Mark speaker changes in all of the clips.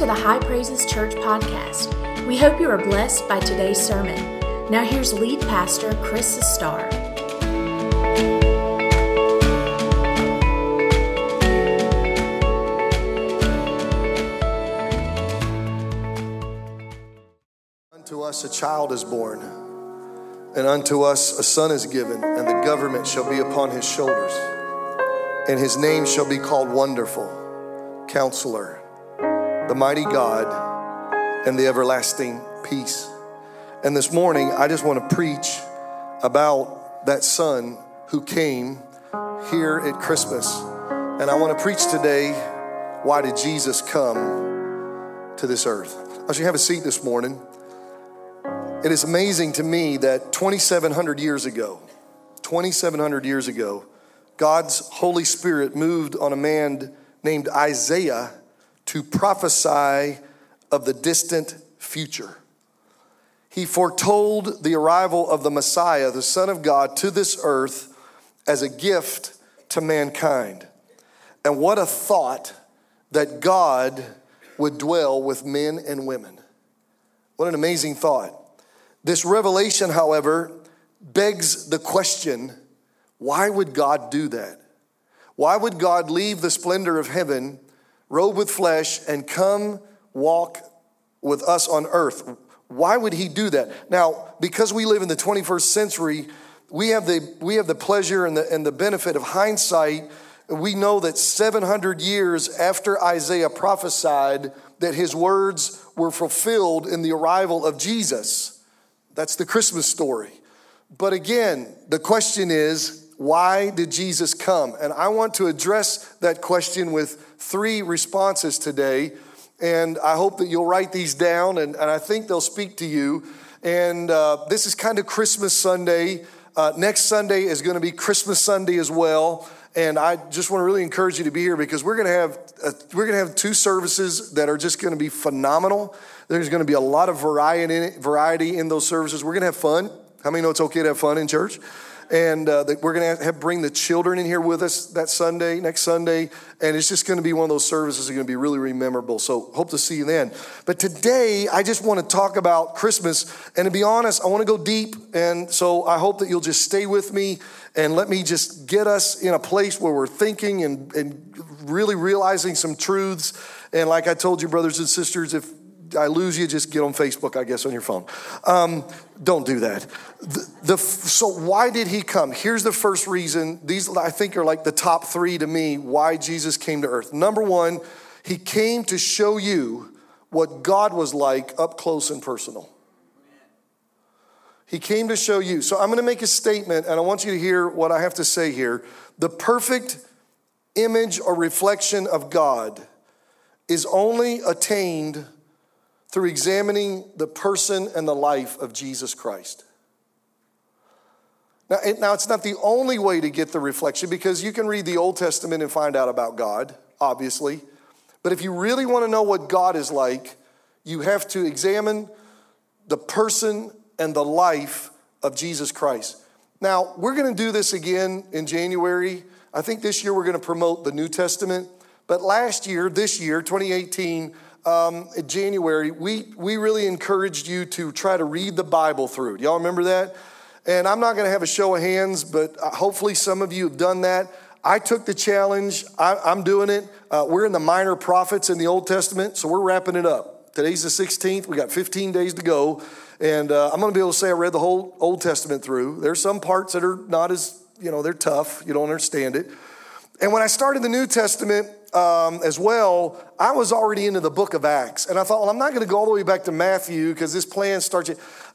Speaker 1: to the High Praises Church podcast. We hope you are blessed by today's sermon. Now, here's lead pastor Chris Starr.
Speaker 2: Unto us a child is born, and unto us a son is given, and the government shall be upon his shoulders. And his name shall be called Wonderful, Counselor the mighty God, and the everlasting peace. And this morning, I just want to preach about that son who came here at Christmas. And I want to preach today why did Jesus come to this earth? As you have a seat this morning, it is amazing to me that 2,700 years ago, 2,700 years ago, God's Holy Spirit moved on a man named Isaiah to prophesy of the distant future. He foretold the arrival of the Messiah, the Son of God, to this earth as a gift to mankind. And what a thought that God would dwell with men and women. What an amazing thought. This revelation, however, begs the question why would God do that? Why would God leave the splendor of heaven robed with flesh, and come walk with us on earth. Why would he do that? Now, because we live in the 21st century, we have the, we have the pleasure and the, and the benefit of hindsight. We know that 700 years after Isaiah prophesied, that his words were fulfilled in the arrival of Jesus. That's the Christmas story. But again, the question is, why did Jesus come? And I want to address that question with three responses today. And I hope that you'll write these down, and, and I think they'll speak to you. And uh, this is kind of Christmas Sunday. Uh, next Sunday is going to be Christmas Sunday as well. And I just want to really encourage you to be here because we're going to have uh, we're going to have two services that are just going to be phenomenal. There's going to be a lot of variety in, it, variety in those services. We're going to have fun. How many know it's okay to have fun in church? and uh, we're going to have bring the children in here with us that Sunday, next Sunday, and it's just going to be one of those services that are going to be really, really memorable. So hope to see you then. But today, I just want to talk about Christmas, and to be honest, I want to go deep, and so I hope that you'll just stay with me and let me just get us in a place where we're thinking and, and really realizing some truths. And like I told you, brothers and sisters, if I lose you, just get on Facebook, I guess, on your phone. Um, don't do that. The, the, so, why did he come? Here's the first reason. These, I think, are like the top three to me why Jesus came to earth. Number one, he came to show you what God was like up close and personal. He came to show you. So, I'm going to make a statement, and I want you to hear what I have to say here. The perfect image or reflection of God is only attained through examining the person and the life of Jesus Christ. Now, now, it's not the only way to get the reflection because you can read the Old Testament and find out about God, obviously. But if you really want to know what God is like, you have to examine the person and the life of Jesus Christ. Now, we're going to do this again in January. I think this year we're going to promote the New Testament. But last year, this year, 2018, um, January, we, we really encouraged you to try to read the Bible through. Do Y'all remember that? And I'm not going to have a show of hands, but uh, hopefully some of you have done that. I took the challenge. I, am doing it. Uh, we're in the minor prophets in the Old Testament, so we're wrapping it up. Today's the 16th. We got 15 days to go. And uh, I'm going to be able to say I read the whole Old Testament through. There's some parts that are not as, you know, they're tough. You don't understand it. And when I started the New Testament, um, as well, I was already into the book of Acts. And I thought, well, I'm not going to go all the way back to Matthew because this plan starts.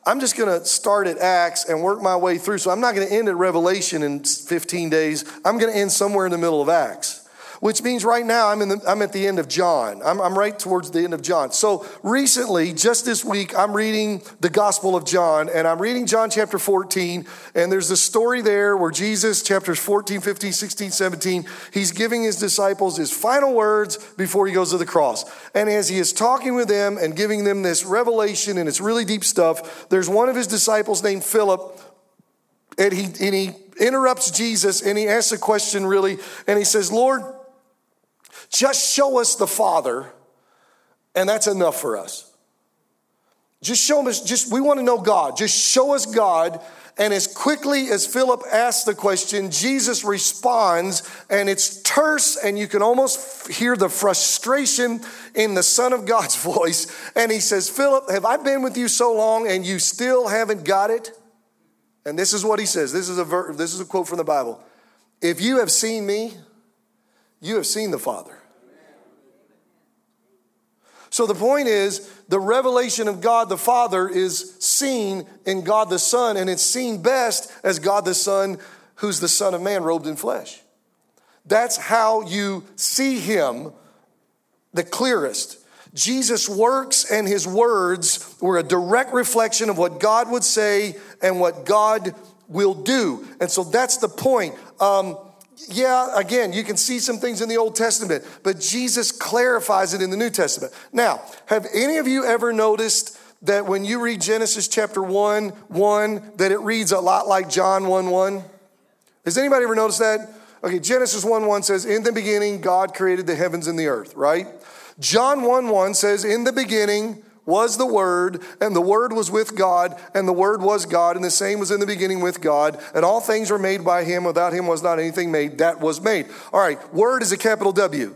Speaker 2: I'm just going to start at Acts and work my way through. So I'm not going to end at Revelation in 15 days. I'm going to end somewhere in the middle of Acts which means right now I'm, in the, I'm at the end of John. I'm, I'm right towards the end of John. So recently, just this week, I'm reading the Gospel of John, and I'm reading John chapter 14, and there's a story there where Jesus, chapters 14, 15, 16, 17, he's giving his disciples his final words before he goes to the cross. And as he is talking with them and giving them this revelation, and it's really deep stuff, there's one of his disciples named Philip, and he, and he interrupts Jesus and he asks a question really, and he says, Lord, just show us the Father, And that's enough for us. Just show us, just we want to know God. Just show us God. And as quickly as Philip asks the question, Jesus responds, and it's terse, and you can almost hear the frustration in the Son of God's voice. And he says, Philip, have I been with you so long and you still haven't got it? And this is what he says. This is a ver- this is a quote from the Bible. If you have seen me, you have seen the Father. So the point is, the revelation of God the Father is seen in God the Son, and it's seen best as God the Son, who's the Son of Man robed in flesh. That's how you see him the clearest. Jesus' works and his words were a direct reflection of what God would say and what God will do. And so that's the point. Um, yeah, again, you can see some things in the Old Testament, but Jesus clarifies it in the New Testament. Now, have any of you ever noticed that when you read Genesis chapter 1, 1, that it reads a lot like John 1, 1? Has anybody ever noticed that? Okay, Genesis 1, 1 says, In the beginning, God created the heavens and the earth, right? John 1, 1 says, In the beginning, was the Word, and the Word was with God, and the Word was God, and the same was in the beginning with God, and all things were made by Him. Without Him was not anything made that was made. All right, Word is a capital W.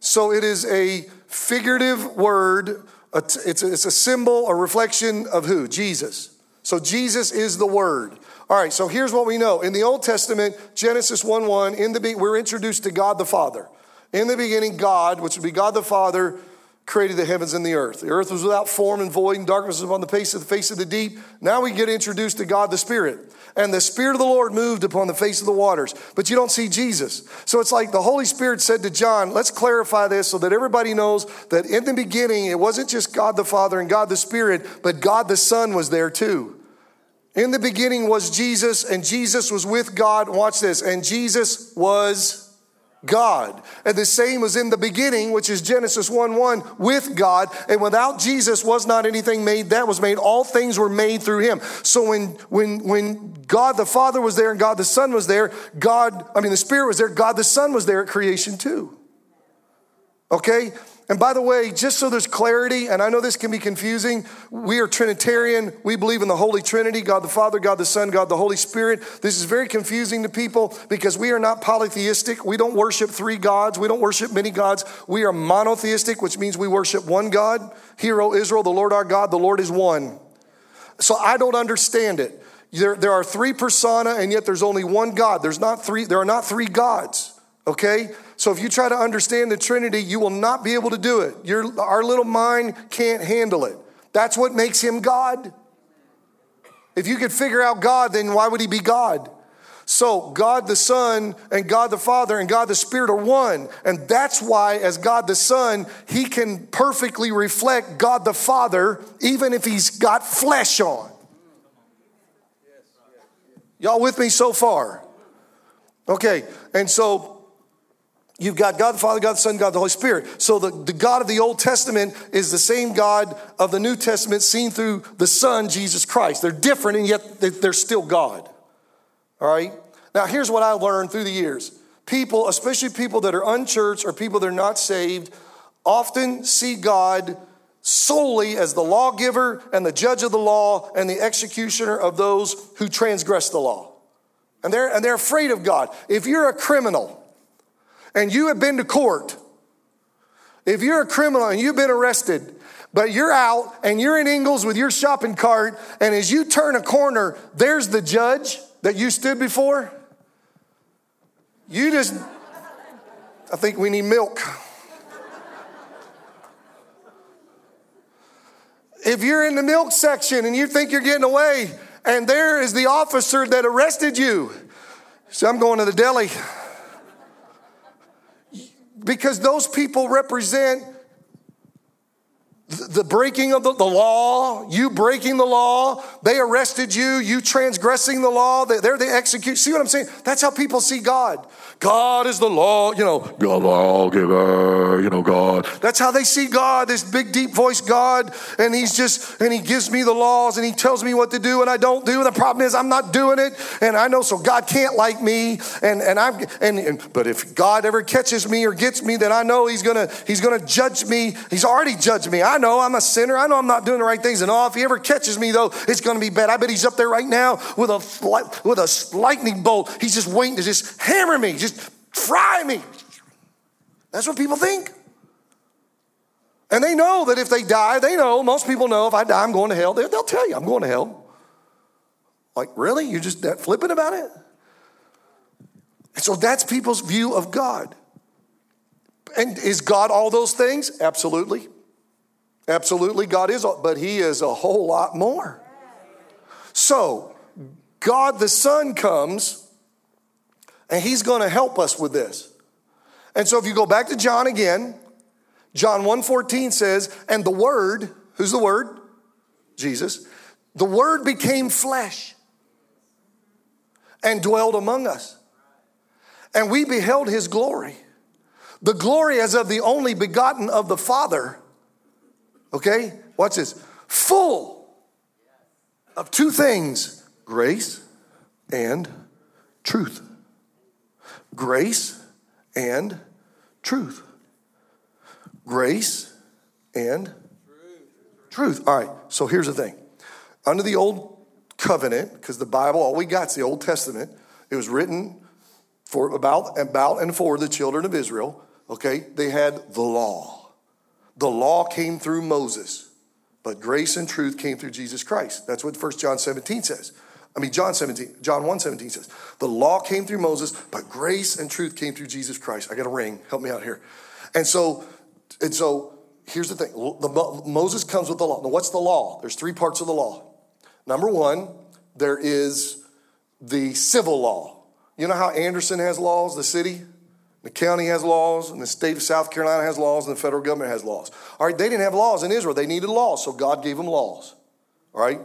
Speaker 2: So it is a figurative word, it's a, symbol, a reflection of who? Jesus. So Jesus is the Word. All right, so here's what we know. In the Old Testament, Genesis 1 1, in the, we're introduced to God the Father. In the beginning, God, which would be God the Father, created the heavens and the earth. The earth was without form and void, and darkness was upon the face of the face of the deep. Now we get introduced to God the Spirit. And the Spirit of the Lord moved upon the face of the waters, but you don't see Jesus. So it's like the Holy Spirit said to John, let's clarify this so that everybody knows that in the beginning, it wasn't just God the Father and God the Spirit, but God the Son was there too. In the beginning was Jesus, and Jesus was with God. Watch this. And Jesus was God. And the same was in the beginning, which is Genesis 1 1, with God. And without Jesus was not anything made that was made. All things were made through him. So when when when God the Father was there and God the Son was there, God, I mean the Spirit was there, God the Son was there at creation too. Okay? And by the way, just so there's clarity, and I know this can be confusing, we are Trinitarian. We believe in the Holy Trinity God the Father, God the Son, God the Holy Spirit. This is very confusing to people because we are not polytheistic. We don't worship three gods, we don't worship many gods. We are monotheistic, which means we worship one God. Hear, O Israel, the Lord our God, the Lord is one. So I don't understand it. There, there are three persona, and yet there's only one God. There's not three, there are not three gods, okay? So if you try to understand the Trinity, you will not be able to do it. Your, our little mind can't handle it. That's what makes him God. If you could figure out God, then why would he be God? So, God the Son and God the Father and God the Spirit are one. And that's why, as God the Son, He can perfectly reflect God the Father, even if He's got flesh on. Y'all with me so far? Okay, and so You've got God the Father, God the Son, God the Holy Spirit. So the, the God of the Old Testament is the same God of the New Testament seen through the Son, Jesus Christ. They're different and yet they're still God. All right? Now, here's what I learned through the years people, especially people that are unchurched or people that are not saved, often see God solely as the lawgiver and the judge of the law and the executioner of those who transgress the law. And they're, and they're afraid of God. If you're a criminal, and you have been to court, if you're a criminal and you've been arrested, but you're out and you're in Ingles with your shopping cart, and as you turn a corner, there's the judge that you stood before. You just, I think we need milk. If you're in the milk section and you think you're getting away, and there is the officer that arrested you, so I'm going to the deli because those people represent the breaking of the, law, you breaking the law, they arrested you, you transgressing the law, they're the execute. See what I'm saying? That's how people see God. God is the law, you know, God lawgiver, you know, God. That's how they see God, this big, deep voice God. And he's just, and he gives me the laws and he tells me what to do and I don't do. And the problem is I'm not doing it. And I know, so God can't like me. And, and I'm, and, and but if God ever catches me or gets me, then I know he's gonna, he's gonna judge me. He's already judged me. I know I'm a sinner. I know I'm not doing the right things. And oh, if he ever catches me though, it's gonna be bad. I bet he's up there right now with a, with a lightning bolt. He's just waiting to just hammer me. Just fry me. That's what people think. And they know that if they die, they know, most people know if I die, I'm going to hell. They'll tell you, I'm going to hell. Like, really? You're just that flippant about it? And so that's people's view of God. And is God all those things? Absolutely. Absolutely, God is, but He is a whole lot more. So, God the Son comes and he's going to help us with this. And so if you go back to John again, John 1:14 says, "And the word, who's the word? Jesus. The word became flesh and dwelled among us. And we beheld his glory. The glory as of the only begotten of the Father. Okay? Watch this. Full of two things, grace and truth grace and truth. Grace and truth. All right, so here's the thing. Under the old covenant, because the Bible, all we got is the Old Testament, it was written for about, about and for the children of Israel. Okay, they had the law. The law came through Moses, but grace and truth came through Jesus Christ. That's what 1 John 17 says. I mean, John 17, John 1 17 says, The law came through Moses, but grace and truth came through Jesus Christ. I got a ring. Help me out here. And so, and so here's the thing the, Moses comes with the law. Now, what's the law? There's three parts of the law. Number one, there is the civil law. You know how Anderson has laws, the city? The county has laws, and the state of South Carolina has laws, and the federal government has laws. All right, they didn't have laws in Israel. They needed laws, so God gave them laws. All right?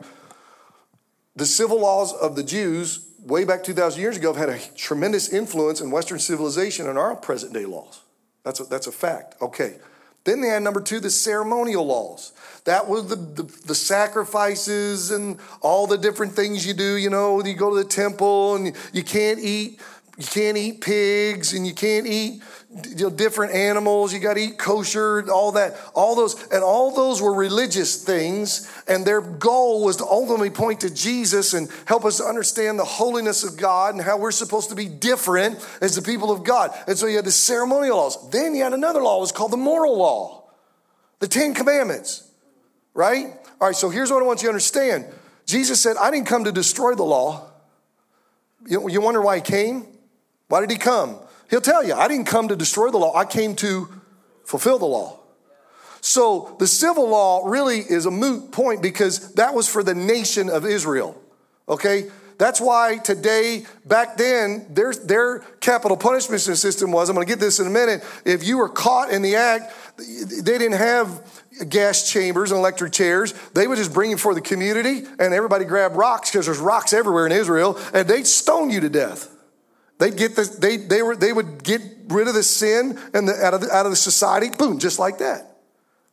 Speaker 2: The civil laws of the Jews, way back 2,000 years ago, have had a tremendous influence in Western civilization and our present day laws. That's a, that's a fact. Okay. Then they had number two, the ceremonial laws. That was the, the, the, sacrifices and all the different things you do. You know, you go to the temple and you, you can't eat you can't eat pigs and you can't eat you know, different animals. You got to eat kosher, all that, all those, and all those were religious things. And their goal was to ultimately point to Jesus and help us understand the holiness of God and how we're supposed to be different as the people of God. And so you had the ceremonial laws. Then you had another law, it was called the moral law, the Ten Commandments, right? All right, so here's what I want you to understand Jesus said, I didn't come to destroy the law. You, you wonder why he came? Why did he come? He'll tell you, I didn't come to destroy the law, I came to fulfill the law. So the civil law really is a moot point because that was for the nation of Israel. Okay? That's why today, back then, their, their capital punishment system was I'm gonna get this in a minute. If you were caught in the act, they didn't have gas chambers and electric chairs. They would just bring you for the community and everybody grabbed rocks because there's rocks everywhere in Israel and they'd stone you to death. They'd get the, they, they, were, they would get rid of the sin and the, out, of the, out of the society, boom, just like that.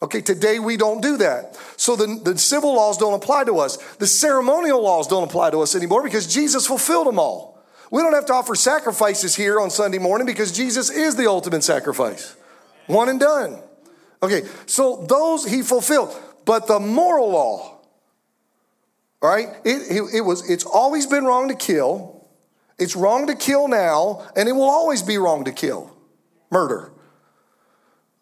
Speaker 2: Okay, today we don't do that. So the, the civil laws don't apply to us. The ceremonial laws don't apply to us anymore because Jesus fulfilled them all. We don't have to offer sacrifices here on Sunday morning because Jesus is the ultimate sacrifice. One and done. Okay, so those he fulfilled. But the moral law, all right, it, it, it was, it's always been wrong to kill. It's wrong to kill now, and it will always be wrong to kill. Murder.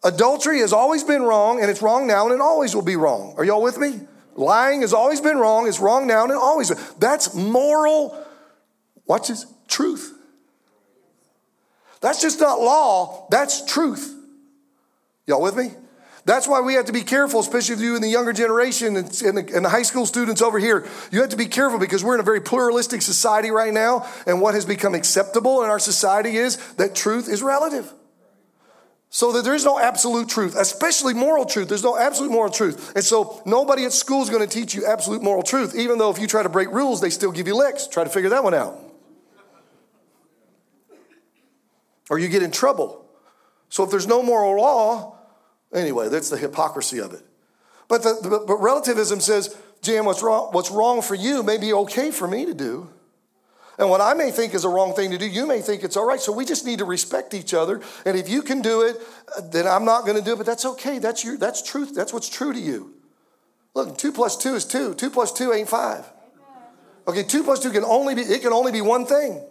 Speaker 2: Adultery has always been wrong, and it's wrong now, and it always will be wrong. Are y'all with me? Lying has always been wrong, it's wrong now, and it always. That's moral, watch this, truth. That's just not law, that's truth. Y'all with me? That's why we have to be careful, especially with you in the younger generation and, the, and the high school students over here. You have to be careful because we're in a very pluralistic society right now. And what has become acceptable in our society is that truth is relative. So that there is no absolute truth, especially moral truth. There's no absolute moral truth. And so nobody at school is going to teach you absolute moral truth, even though if you try to break rules, they still give you licks. Try to figure that one out. Or you get in trouble. So if there's no moral law, anyway, that's the hypocrisy of it. But, the, but relativism says, Jan, what's wrong, what's wrong for you may be okay for me to do. And what I may think is a wrong thing to do, you may think it's all right. So we just need to respect each other. And if you can do it, then I'm not going to do it. But that's okay. That's your that's truth. That's what's true to you. Look, two plus two is two. Two plus two ain't five. Okay, two plus two can only be it can only be one thing.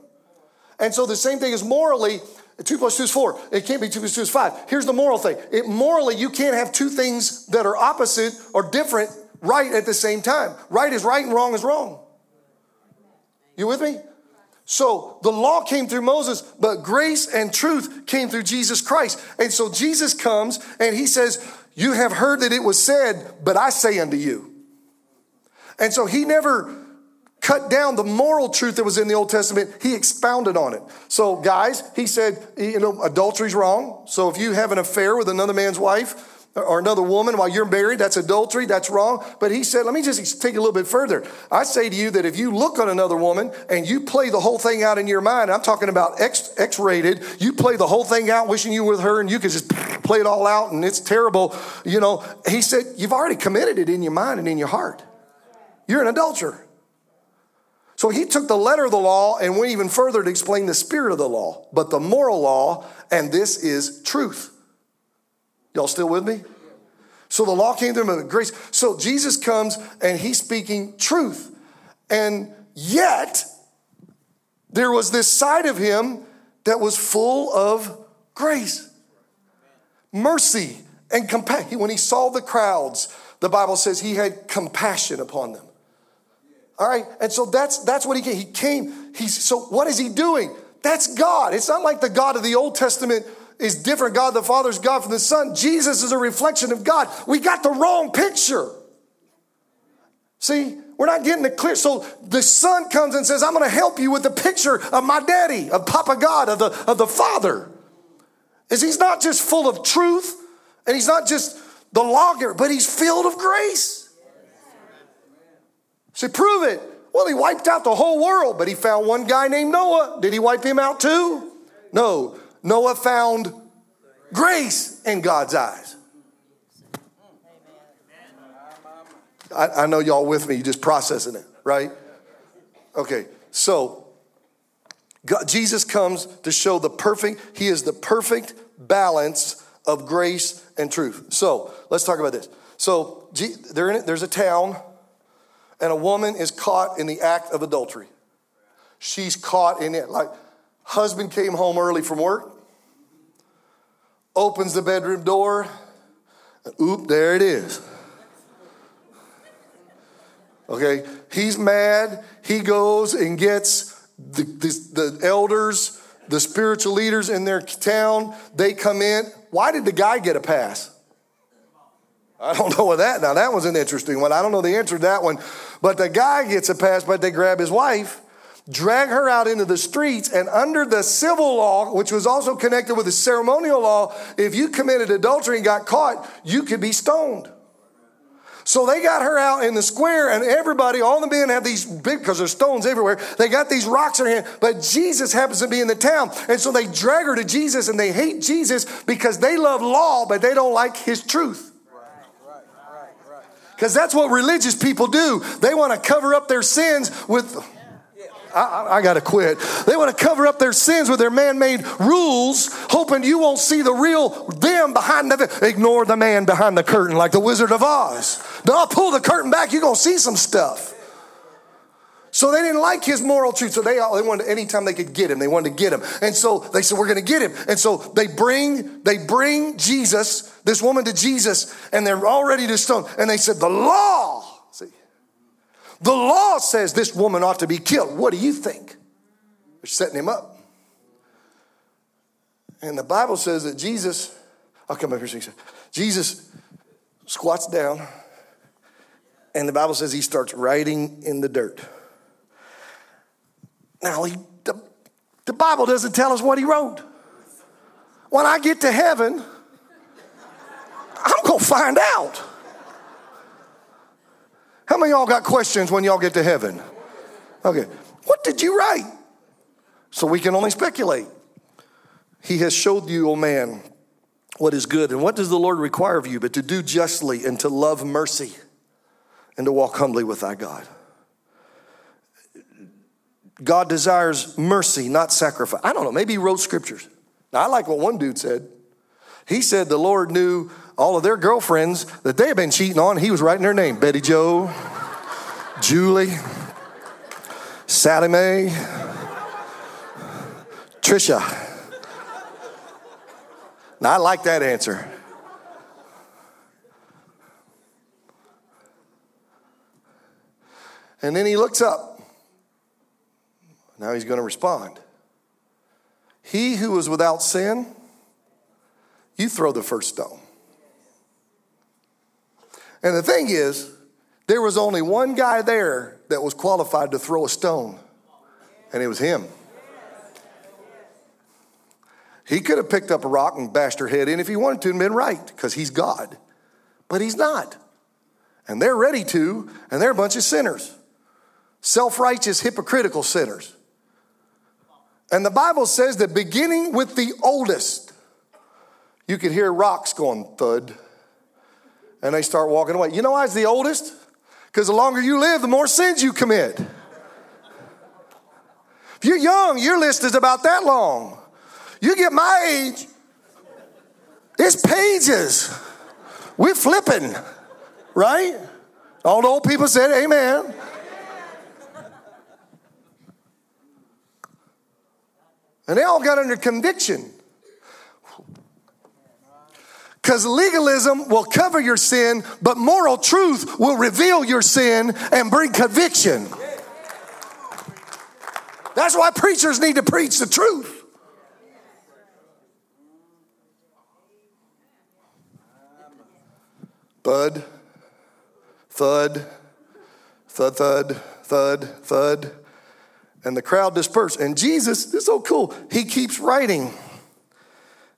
Speaker 2: And so the same thing is morally. Two plus two is four. It can't be two plus two is five. Here's the moral thing. It morally you can't have two things that are opposite or different right at the same time. Right is right and wrong is wrong. You with me? So the law came through Moses, but grace and truth came through Jesus Christ. And so Jesus comes and he says, You have heard that it was said, but I say unto you. And so he never cut down the moral truth that was in the Old Testament, he expounded on it. So, guys, he said, you know, adultery's wrong. So if you have an affair with another man's wife, or another woman while you're married, that's adultery, that's wrong. But he said, let me just take it a little bit further. I say to you that if you look on another woman and you play the whole thing out in your mind, I'm talking about X, X-rated, you play the whole thing out wishing you were with her and you could just play it all out and it's terrible. You know, he said, you've already committed it in your mind and in your heart. You're an adulterer. So he took the letter of the law and went even further to explain the spirit of the law, but the moral law, and this is truth. Y'all still with me? So the law came to him with grace. So Jesus comes and he's speaking truth. And yet, there was this side of him that was full of grace, mercy, and compassion. When he saw the crowds, the Bible says he had compassion upon them. All right, and so that's that's what he came. He came. He's so what is he doing? That's God. It's not like the God of the Old Testament is different. God the Father is God from the Son. Jesus is a reflection of God. We got the wrong picture. See, we're not getting it clear. So the Son comes and says, I'm going to help you with the picture of my daddy, of Papa God, of the, of the Father. Is he's not just full of truth and he's not just the lawgiver, but he's filled of grace. See, prove it. Well, he wiped out the whole world, but he found one guy named Noah. Did he wipe him out too? No. Noah found grace in God's eyes. I, I know y'all with me, you just processing it, right? Okay, so God, Jesus comes to show the perfect, he is the perfect balance of grace and truth. So let's talk about this. So it, there's a town, and a woman is caught in the act of adultery. She's caught in it. Like, husband came home early from work opens the bedroom door, and oop, there it is. Okay, he's mad. He goes and gets the, the, the, elders, the spiritual leaders in their town. They come in. Why did the guy get a pass? I don't know what that. Now that was an interesting one. I don't know the answer to that one. But the guy gets a pass, but they grab his wife drag her out into the streets, and under the civil law, which was also connected with the ceremonial law, if you committed adultery and got caught, you could be stoned. So they got her out in the square, and everybody, all the men have these big, because there's stones everywhere, they got these rocks in their hand, but Jesus happens to be in the town. And so they drag her to Jesus, and they hate Jesus because they love law, but they don't like his truth. Because that's what religious people do. They want to cover up their sins with I, I got to quit. They want to cover up their sins with their man made rules, hoping you won't see the real them behind the. Ignore the man behind the curtain like the Wizard of Oz. I'll pull the curtain back, you're to see some stuff. So they didn't like his moral truth. So they, they wanted anytime they could get him, they wanted to get him. And so they said, "We're going to get him." And so they bring they bring Jesus, this woman to Jesus, and they're all ready to stone. And they said, "The law see, the law says this woman ought to be killed. What do you think? They're setting him up. And the Bible says that Jesus, I'll come up here. Jesus squats down, and the Bible says he starts writing in the dirt. Now, he, the, the Bible doesn't tell us what he wrote. When I get to heaven, I'm going to find out. How many y'all got questions when y'all get to heaven? Okay. What did you write? So we can only speculate. He has showed you, O oh man, what is good. And what does the Lord require of you but to do justly and to love mercy and to walk humbly with thy God? God desires mercy, not sacrifice. I don't know, maybe he wrote scriptures. Now, I like what one dude said. He said the Lord knew all of their girlfriends that they had been cheating on. He was writing their name Betty Joe, Julie, Sally Mae, Trisha. Now, I like that answer. And then he looks up. Now he's going to respond. He who is without sin, you throw the first stone. And the thing is, there was only one guy there that was qualified to throw a stone, and it was him. He could have picked up a rock and bashed her head in if he wanted to and been right, because he's God. But he's not. And they're ready to, and they're a bunch of sinners self righteous, hypocritical sinners. And the Bible says that beginning with the oldest, you could hear rocks going thud, and they start walking away. You know why it's the oldest? Because the longer you live, the more sins you commit. If you're young, your list is about that long. You get my age, it's pages. We're flipping, right? All the old people said, Amen. And they all got under conviction. Because legalism will cover your sin, but moral truth will reveal your sin and bring conviction. That's why preachers need to preach the truth. Thud, thud, thud, thud, thud, thud. And the crowd dispersed. And Jesus, this is so cool, he keeps writing.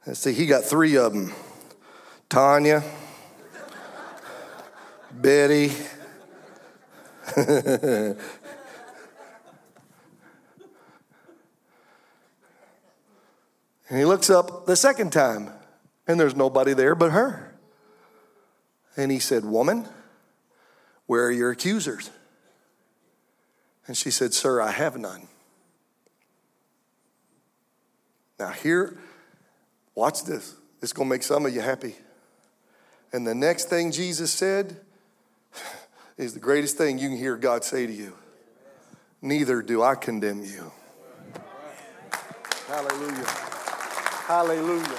Speaker 2: Let's see, he got three of them Tanya, Betty, and he looks up the second time, and there's nobody there but her. And he said, Woman, where are your accusers? And she said, Sir, I have none. Now, here, watch this. It's going to make some of you happy. And the next thing Jesus said is the greatest thing you can hear God say to you Neither do I condemn you. Hallelujah. Hallelujah.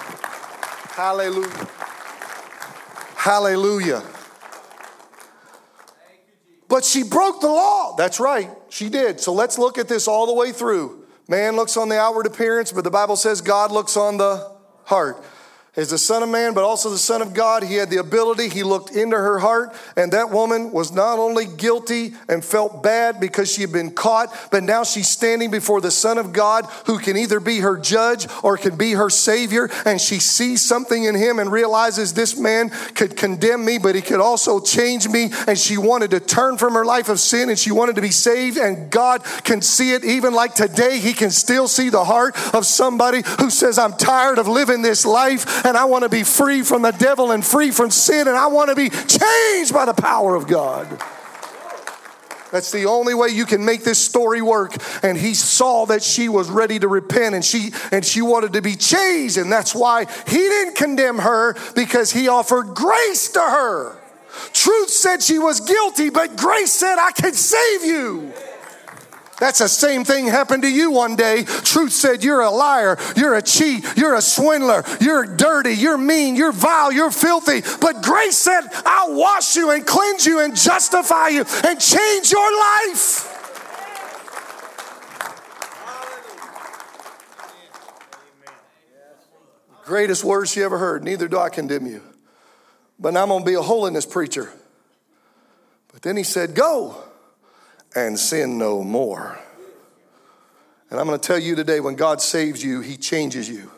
Speaker 2: Hallelujah. Hallelujah. But she broke the law. That's right, she did. So let's look at this all the way through. Man looks on the outward appearance, but the Bible says God looks on the heart as the Son of Man, but also the Son of God. He had the ability, he looked into her heart, and that woman was not only guilty and felt bad because she had been caught, but now she's standing before the Son of God who can either be her judge or can be her Savior. And she sees something in him and realizes this man could condemn me, but he could also change me. And she wanted to turn from her life of sin and she wanted to be saved. And God can see it even like today, he can still see the heart of somebody who says, I'm tired of living this life and I want to be free from the devil and free from sin, and I want to be changed by the power of God. That's the only way you can make this story work. And he saw that she was ready to repent and she and she wanted to be changed. And that's why he didn't condemn her because he offered grace to her. Truth said she was guilty, but grace said, I can save you. That's the same thing happened to you one day. Truth said, You're a liar, you're a cheat, you're a swindler, you're dirty, you're mean, you're vile, you're filthy. But grace said, I'll wash you and cleanse you and justify you and change your life. Greatest words she ever heard. Neither do I condemn you. But I'm going to be a holiness preacher. But then he said, Go and sin no more. And I'm going to tell you today when God saves you, He changes you.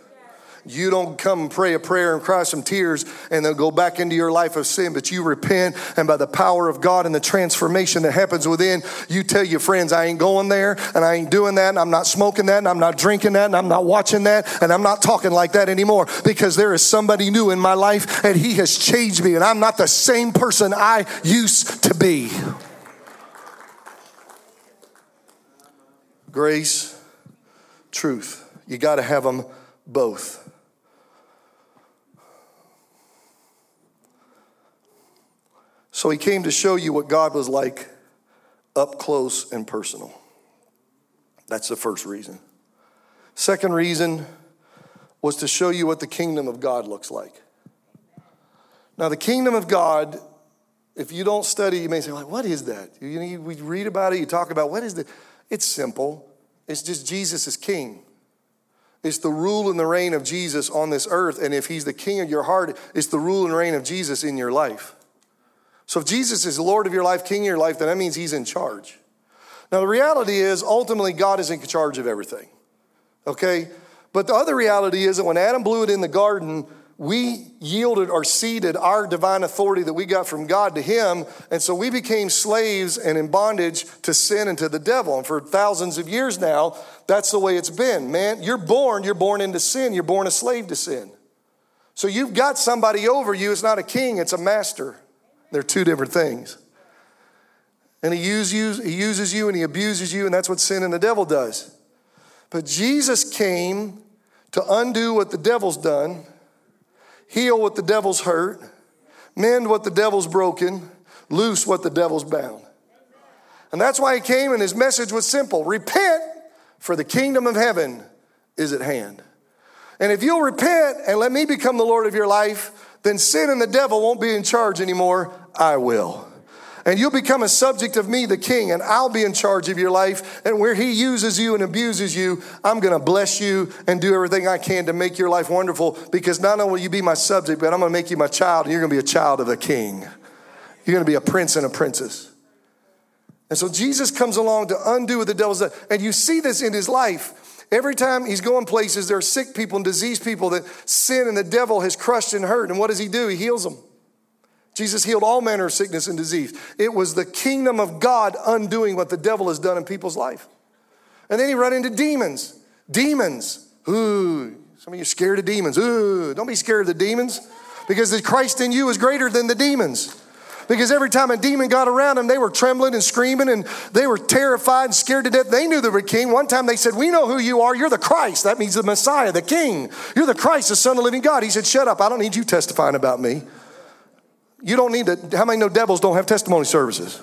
Speaker 2: You don't come and pray a prayer and cry some tears and then go back into your life of sin, but you repent, and by the power of God and the transformation that happens within, you tell your friends, I ain't going there, and I ain't doing that, and I'm not smoking that, and I'm not drinking that, and I'm not watching that, and I'm not talking like that anymore because there is somebody new in my life, and He has changed me, and I'm not the same person I used to be. Grace, truth. You got to have them both. So he came to show you what God was like up close and personal. That's the first reason. Second reason was to show you what the kingdom of God looks like. Now, the kingdom of God, if you don't study, you may say, like, what is that? You, you, we read about it, you talk about what is the it's simple. It's just Jesus is king. It's the rule and the reign of Jesus on this earth. And if he's the king of your heart, it's the rule and reign of Jesus in your life. So if Jesus is the Lord of your life, king of your life, then that means he's in charge. Now, the reality is ultimately God is in charge of everything. Okay? But the other reality is that when Adam blew it in the garden, we yielded or ceded our divine authority that we got from God to Him. And so we became slaves and in bondage to sin and to the devil. And for thousands of years now, that's the way it's been. Man, you're born, you're born into sin, you're born a slave to sin. So you've got somebody over you. It's not a king, it's a master. They're two different things. And he, use you, he uses you and he abuses you, and that's what sin and the devil does. But Jesus came to undo what the devil's done heal what the devil's hurt, mend what the devil's broken, loose what the devil's bound. And that's why he came, and his message was simple repent, for the kingdom of heaven is at hand. And if you'll repent and let me become the Lord of your life, then sin and the devil won't be in charge anymore. I will and you'll become a subject of me, the king, and I'll be in charge of your life. And where he uses you and abuses you, I'm going to bless you and do everything I can to make your life wonderful because not only will you be my subject, but I'm going to make you my child, and you're going to be a child of the king. You're going to be a prince and a princess. And so Jesus comes along to undo what the devil's done. And you see this in his life. Every time he's going places, there are sick people and diseased people that sin and the devil has crushed and hurt. And what does he do? He heals them. Jesus healed all manner of sickness and disease. It was the kingdom of God undoing what the devil has done in people's life. And then he run into demons. Demons. Ooh, some of you scared of demons. Ooh, don't be scared of the demons because the Christ in you is greater than the demons. Because every time a demon got around them, they were trembling and screaming and they were terrified and scared to death. They knew they were king. One time they said, We know who you are. You're the Christ. That means the Messiah, the king. You're the Christ, the Son of the living God. He said, Shut up. I don't need you testifying about me. You don't need to, how many know devils don't have testimony services?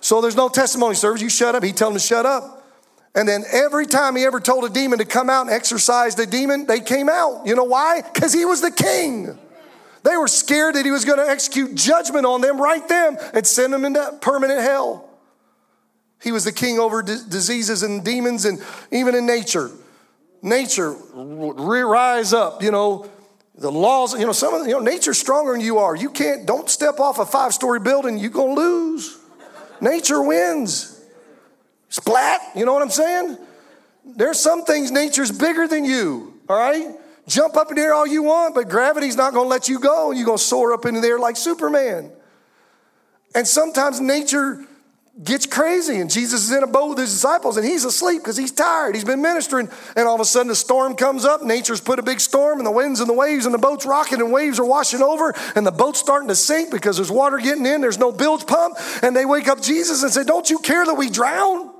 Speaker 2: So there's no testimony service. You shut up. He told them to shut up. And then every time he ever told a demon to come out and exorcise the demon, they came out. You know why? Because he was the king. They were scared that he was going to execute judgment on them right then and send them into permanent hell. He was the king over d- diseases and demons and even in nature. Nature, would rise up, you know, the laws, you know, some of the, you know, nature's stronger than you are. You can't, don't step off a five story building, you're gonna lose. Nature wins. Splat, you know what I'm saying? There's some things nature's bigger than you, all right? Jump up in the air all you want, but gravity's not gonna let you go. You're gonna soar up into the air like Superman. And sometimes nature gets crazy and Jesus is in a boat with his disciples and he's asleep because he's tired. He's been ministering and all of a sudden a storm comes up. Nature's put a big storm and the winds and the waves and the boat's rocking and waves are washing over and the boat's starting to sink because there's water getting in. There's no bilge pump and they wake up Jesus and say, don't you care that we drown?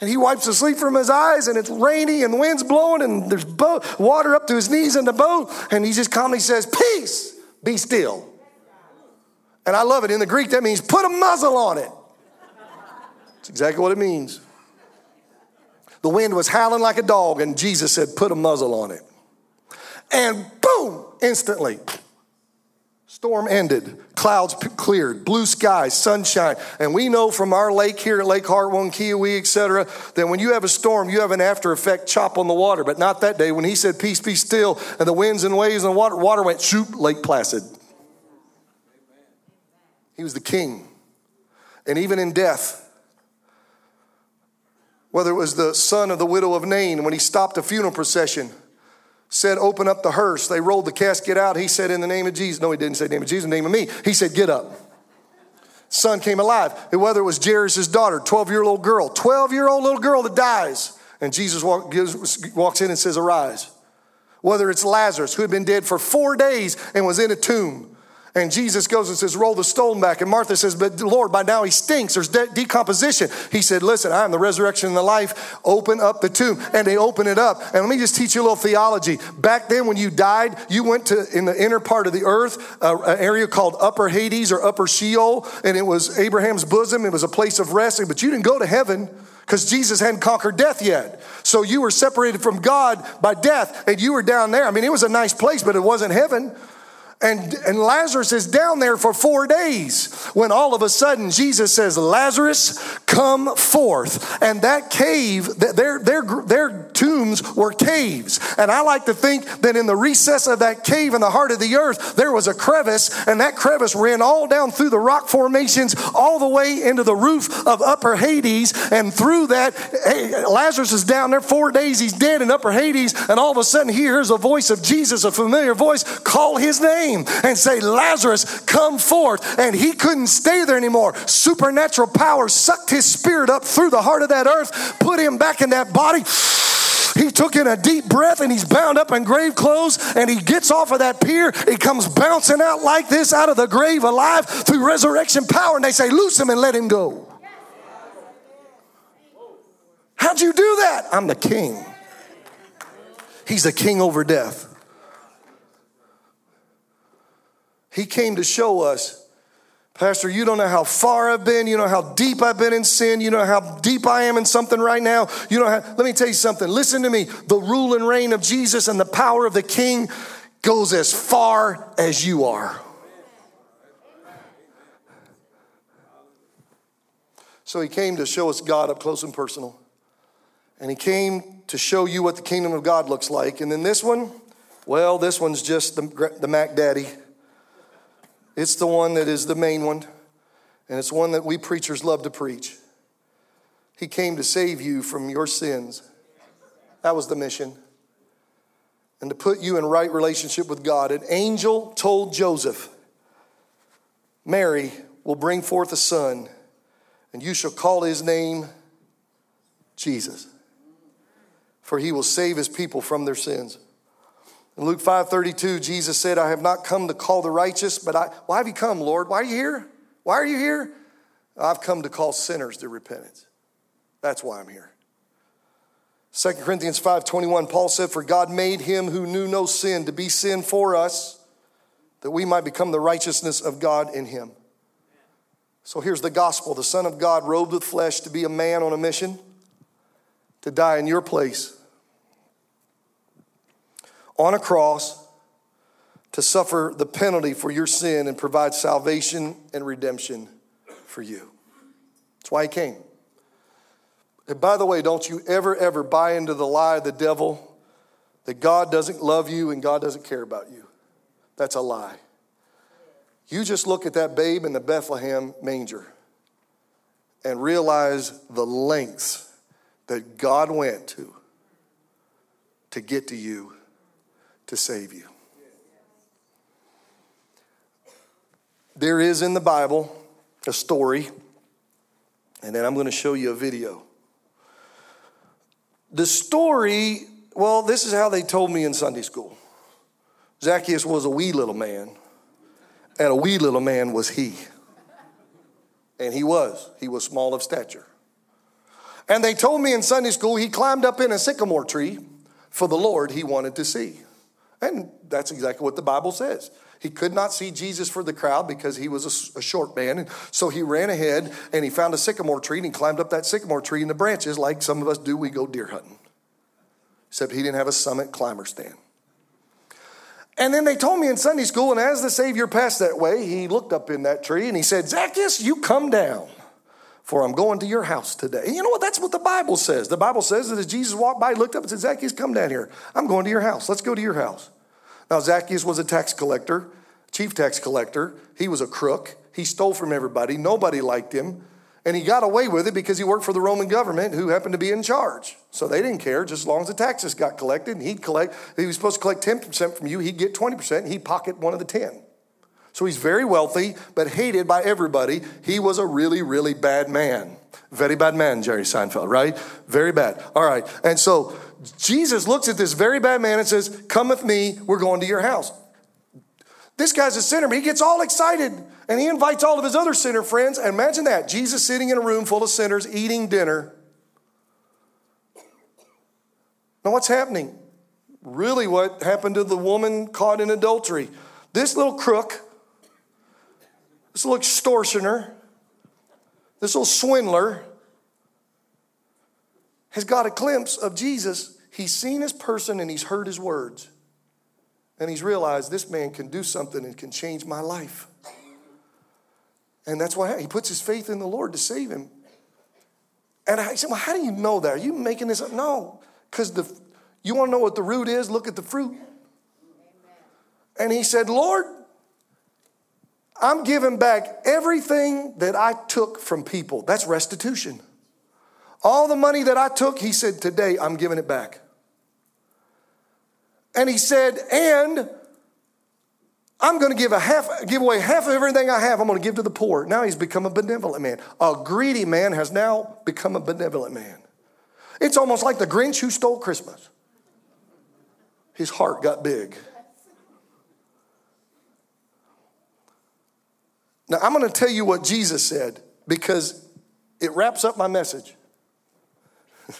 Speaker 2: And he wipes the sleep from his eyes, and it's rainy, and the wind's blowing, and there's boat, water up to his knees in the boat. And he just calmly says, Peace, be still. And I love it. In the Greek, that means put a muzzle on it. That's exactly what it means. The wind was howling like a dog, and Jesus said, Put a muzzle on it. And boom, instantly, storm ended, clouds cleared, blue skies, sunshine. And we know from our lake here at Lake Hartwell, Keowee, etc., that when you have a storm, you have an after effect chop on the water. But not that day. When he said, Peace be still, and the winds and waves and water, water went shoop, Lake Placid. He was the king. And even in death, whether it was the son of the widow of Nain when he stopped a funeral procession, said, Open up the hearse. They rolled the casket out. He said, In the name of Jesus. No, he didn't say, name of Jesus, name of me. He said, Get up. Son came alive. And whether it was Jairus' daughter, 12 year old girl, 12 year old little girl that dies, and Jesus walk, gives, walks in and says, Arise. Whether it's Lazarus, who had been dead for four days and was in a tomb, and Jesus goes and says, Roll the stone back. And Martha says, But Lord, by now he stinks. There's de- decomposition. He said, Listen, I am the resurrection and the life. Open up the tomb. And they open it up. And let me just teach you a little theology. Back then, when you died, you went to, in the inner part of the earth, uh, an area called Upper Hades or Upper Sheol. And it was Abraham's bosom. It was a place of resting. But you didn't go to heaven because Jesus hadn't conquered death yet. So you were separated from God by death and you were down there. I mean, it was a nice place, but it wasn't heaven. And, and Lazarus is down there for four days when all of a sudden Jesus says, Lazarus, come forth. And that cave, their, their, their tombs were caves. And I like to think that in the recess of that cave in the heart of the earth, there was a crevice, and that crevice ran all down through the rock formations, all the way into the roof of Upper Hades. And through that, Lazarus is down there four days, he's dead in Upper Hades. And all of a sudden, he hears a voice of Jesus, a familiar voice, call his name and say, Lazarus, come forth. And he couldn't stay there anymore. Supernatural power sucked his spirit up through the heart of that earth, put him back in that body. He took in a deep breath and he's bound up in grave clothes and he gets off of that bier. He comes bouncing out like this out of the grave alive through resurrection power. And they say, Loose him and let him go. How'd you do that? I'm the king. He's the king over death. He came to show us Pastor, you don't know how far I've been. You know how deep I've been in sin. You know how deep I am in something right now. You know how, let me tell you something. Listen to me. The rule and reign of Jesus and the power of the King goes as far as you are. So he came to show us God up close and personal. And he came to show you what the kingdom of God looks like. And then this one, well, this one's just the, the Mac Daddy. It's the one that is the main one, and it's one that we preachers love to preach. He came to save you from your sins. That was the mission. And to put you in right relationship with God. An angel told Joseph, Mary will bring forth a son, and you shall call his name Jesus, for he will save his people from their sins. In Luke 5:32, Jesus said, I have not come to call the righteous, but I why have you come, Lord? Why are you here? Why are you here? I've come to call sinners to repentance. That's why I'm here. 2 Corinthians 5:21, Paul said, For God made him who knew no sin to be sin for us, that we might become the righteousness of God in him. So here's the gospel. The Son of God robed with flesh to be a man on a mission, to die in your place on a cross to suffer the penalty for your sin and provide salvation and redemption for you. That's why he came. And by the way, don't you ever, ever buy into the lie of the devil that God doesn't love you and God doesn't care about you. That's a lie. You just look at that babe in the Bethlehem manger and realize the lengths that God went to to get to you to save you. There is in the Bible a story, and then I'm going to show you a video. The story, well, this is how they told me in Sunday school Zacchaeus was a wee little man, and a wee little man was he. And he was, he was small of stature. And they told me in Sunday school he climbed up in a sycamore tree for the Lord he wanted to see. And that's exactly what the Bible says. He could not see Jesus for the crowd because he was a, a, short man. And so he ran ahead and he found a sycamore tree and he climbed up that sycamore tree in the branches like some of us do. We go deer hunting. Except he didn't have a summit climber stand. And then they told me in Sunday school, and as the Savior passed that way, he looked up in that tree and he said, Zacchaeus, you come down for I'm going to your house today. And you know what? That's what the Bible says. The Bible says that as Jesus walked by, he looked up and said, Zacchaeus, come down here. I'm going to your house. Let's go to your house. Now, Zacchaeus was a tax collector, chief tax collector. He was a crook. He stole from everybody. Nobody liked him. And he got away with it because he worked for the Roman government who happened to be in charge. So they didn't care just as long as the taxes got collected. And he'd collect, he was supposed to collect 10% from you, he'd get 20%, and he'd pocket one of the 10. So he's very wealthy, but hated by everybody. He was a really, really bad man. Very bad man, Jerry Seinfeld, right? Very bad. All right. And so Jesus looks at this very bad man and says, Come with me, we're going to your house. This guy's a sinner, but he gets all excited and he invites all of his other sinner friends. And imagine that Jesus sitting in a room full of sinners eating dinner. Now, what's happening? Really, what happened to the woman caught in adultery? This little crook, this little extortioner, this little swindler has got a glimpse of Jesus. He's seen his person and he's heard his words. And he's realized this man can do something and can change my life. And that's why he puts his faith in the Lord to save him. And I said, Well, how do you know that? Are you making this up? No, because the you want to know what the root is? Look at the fruit. And he said, Lord, I'm giving back everything that I took from people. That's restitution. All the money that I took, he said, Today I'm giving it back. And he said, And I'm going to give a half, give away half of everything I have. I'm going to give to the poor. Now he's become a benevolent man. A greedy man has now become a benevolent man. It's almost like the Grinch who stole Christmas. His heart got big. Now I'm going to tell you what Jesus said because it wraps up my message.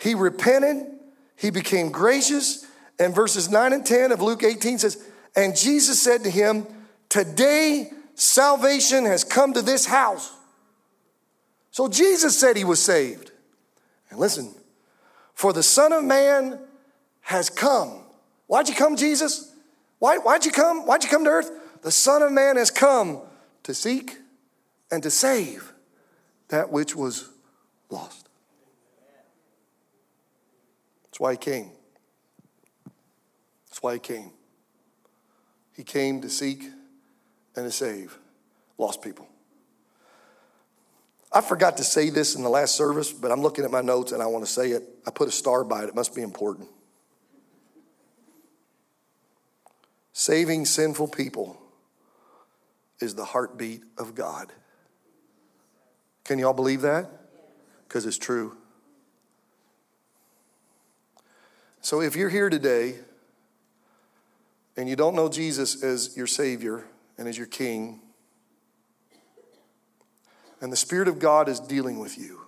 Speaker 2: he repented, he became gracious, and verses 9 and 10 of Luke 18 says, And Jesus said to him, Today salvation has come to this house. So Jesus said he was saved. And listen, for the Son of Man has come. Why'd you come, Jesus? Why, why'd you come? Why'd you come to earth? The Son of Man has come to seek and to save that which was lost. That's why he came. That's why he came. He came to seek and to save lost people. I forgot to say this in the last service, but I'm looking at my notes and I want to say it. I put a star by it, it must be important. Saving sinful people is the heartbeat of God. Can y'all believe that? Because it's true. So if you're here today and you don't know Jesus as your Savior and as your King, and the Spirit of God is dealing with you,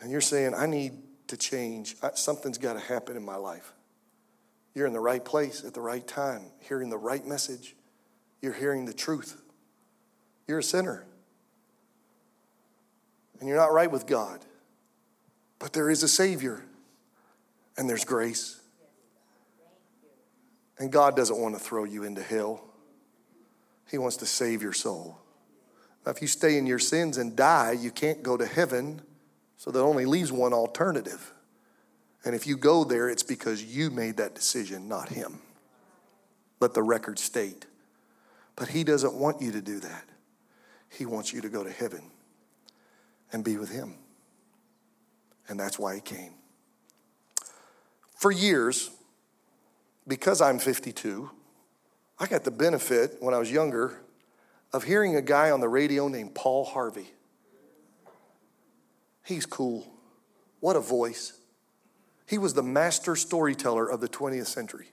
Speaker 2: and you're saying, I need to change, something's got to happen in my life. You're in the right place at the right time, hearing the right message. You're hearing the truth. You're a sinner. And you're not right with God. But there is a Savior, and there's grace. And God doesn't want to throw you into hell, He wants to save your soul. Now, if you stay in your sins and die, you can't go to heaven, so that only leaves one alternative. And if you go there, it's because you made that decision, not Him. Let the record state. But He doesn't want you to do that. He wants you to go to heaven and be with Him. And that's why He came. For years, because I'm 52, I got the benefit when I was younger of hearing a guy on the radio named Paul Harvey. He's cool. What a voice. He was the master storyteller of the 20th century.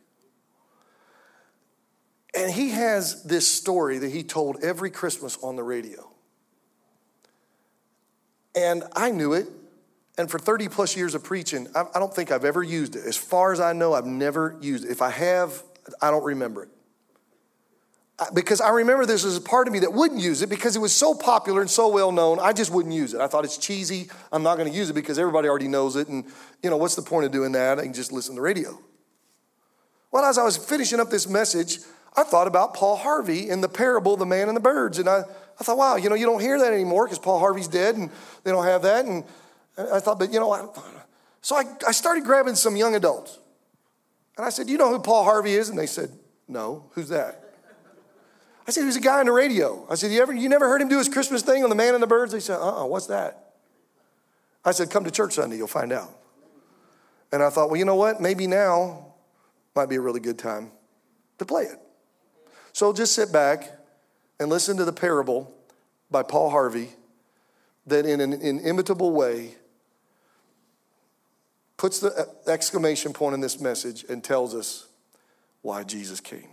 Speaker 2: And he has this story that he told every Christmas on the radio. And I knew it and for 30 plus years of preaching, I don't think I've ever used it. As far as I know, I've never used it. If I have, I don't remember it. Because I remember this as a part of me that wouldn't use it because it was so popular and so well known, I just wouldn't use it. I thought it's cheesy. I'm not going to use it because everybody already knows it. And, you know, what's the point of doing that? I can just listen to the radio. Well, as I was finishing up this message, I thought about Paul Harvey in the parable, The Man and the Birds. And I, I thought, wow, you know, you don't hear that anymore because Paul Harvey's dead and they don't have that. And I thought, but you know, I, so I, I started grabbing some young adults. And I said, You know who Paul Harvey is? And they said, No, who's that? I said, there's a guy on the radio. I said, you, ever, you never heard him do his Christmas thing on the Man and the Birds? They said, uh-uh, what's that? I said, come to church Sunday, you'll find out. And I thought, well, you know what? Maybe now might be a really good time to play it. So just sit back and listen to the parable by Paul Harvey that in an inimitable way puts the uh, exclamation point in this message and tells us why Jesus came.